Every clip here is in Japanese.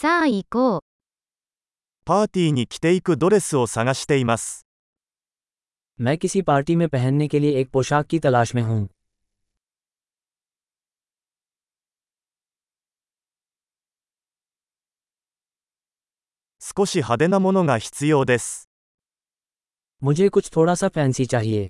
さあ行こう。パーティーに着ていくドレスを探しています。 मैं किसी पार्टी में पहनने के लिए एक पोशाक की तलाश में हूँ 少し派手なものが必要です。 मुझे कुछ थोड़ा सा फैंसी चाहिए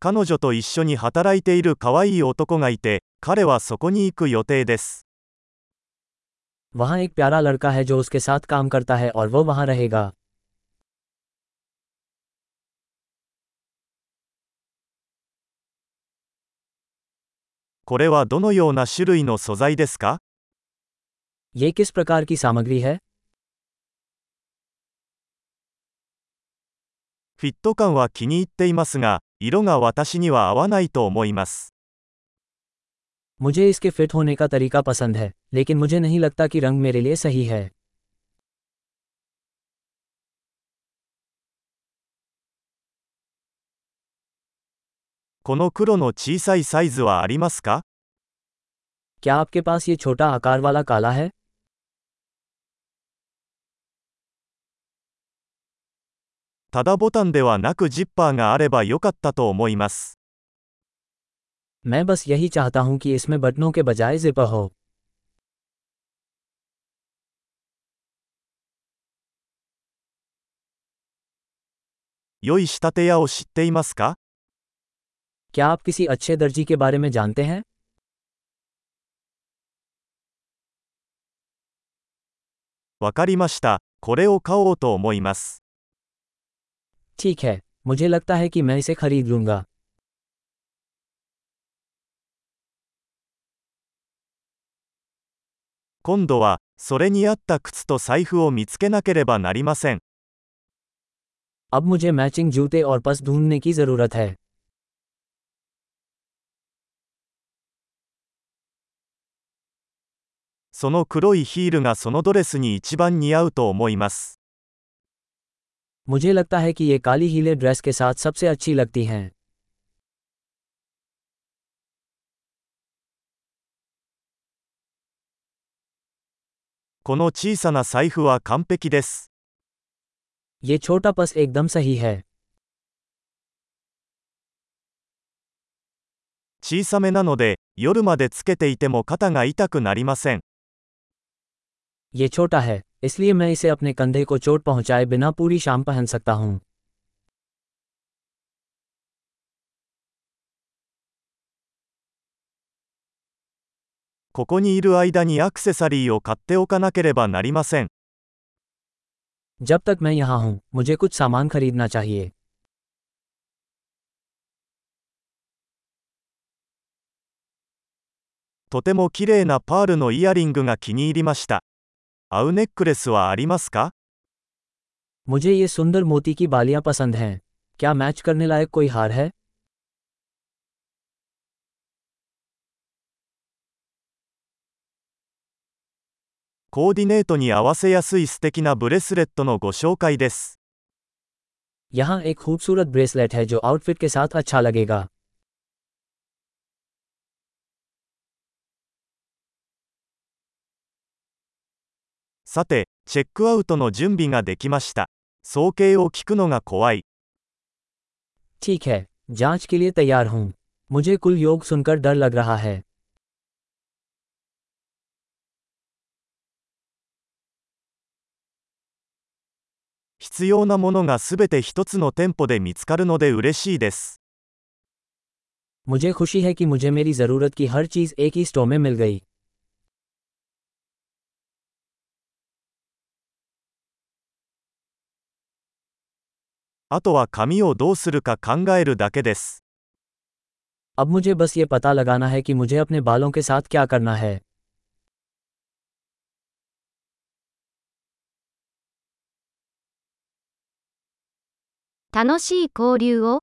彼女と一緒に働いている可愛い男がいて、彼はそこに行く予定です。 वहाँ एक प्यारा लड़का है जो उसके साथ काम करता है और वो वहाँ रहेगा これはどのような種類の素材ですか ये किस प्रकार की सामग्री है フィット感は気に入っていますが、 色が私には合わないと思います。 मुझे इसके फिट होने का तरीका पसंद है लेकिन मुझे नहीं लगता कि रंग मेरे लिए सही है この黒の小さいサイズはありますか क्या आपके पास ये छोटा आकार वाला काला है ただボタンではなくジッパーがあればよかったと思います。 मैं बस यही चाहता हूँ कि इसमें बटनों के बजाय जिपर हो 良い仕立て屋を知っていますか क्या आप किसी अच्छे दर्जी के बारे में जानते हैं わかりました。これを買おうと思います。 ठीक है मुझे लगता है कि मैं इसे खरीद लूंगा 今度は、それに合った靴と財布を見つけなければなりません。 अब मुझे मैचिंग जूते और पर्स ढूंढने की ज़रूरत है その黒いヒールがそのドレスに一番似合うと思います。 मुझे लगता है कि ये काली हीले ड्रेस के साथ सबसे अच्छी लगती हैं この小さな財布は完璧です。 ये छोटा पर्स एकदम सही है 小さめなので、夜までつけていても肩が痛くなりません。 ये छोटा है इसलिए मैं इसे अपने कंधे को चोट पहुंचाए बिना पूरी शाम पहन सकता हूं ここにいる間にアクセサリーを買っておかなければなりません。 जब तक मैं यहाँ हूँ मुझे कुछ सामान खरीदना चाहिए とても綺麗なパールのイヤリングが気に入りました。 合うネックレスはありますか मुझे ये सुंदर मोती की बालियां पसंद हैं क्या मैच करने लायक कोई हार है コーディネートに合わせやすい素敵なブレスレットのご紹介です。 यहाँ एक खूबसूरत ब्रेसलेट है जो आउटफिट के साथ अच्छा लगेगा さて、チェックアウトの準備ができました。総計を聞くのが怖い。 ठीक है जांच के लिए तैयार हूँ मुझे कुल योग सुनकर डर लग रहा है 必要なものがすべて一つの店舗で見つかるので嬉しいです。 मुझे खुशी है कि मुझे मेरी ज़रूरत की हर चीज़ एक ही स्टोर में मिल गई あとは紙をどうするか考えるだけです。 अब मुझे बस ये पता लगाना है कि मुझे अपने बालों के साथ क्या करना है 楽しい交流を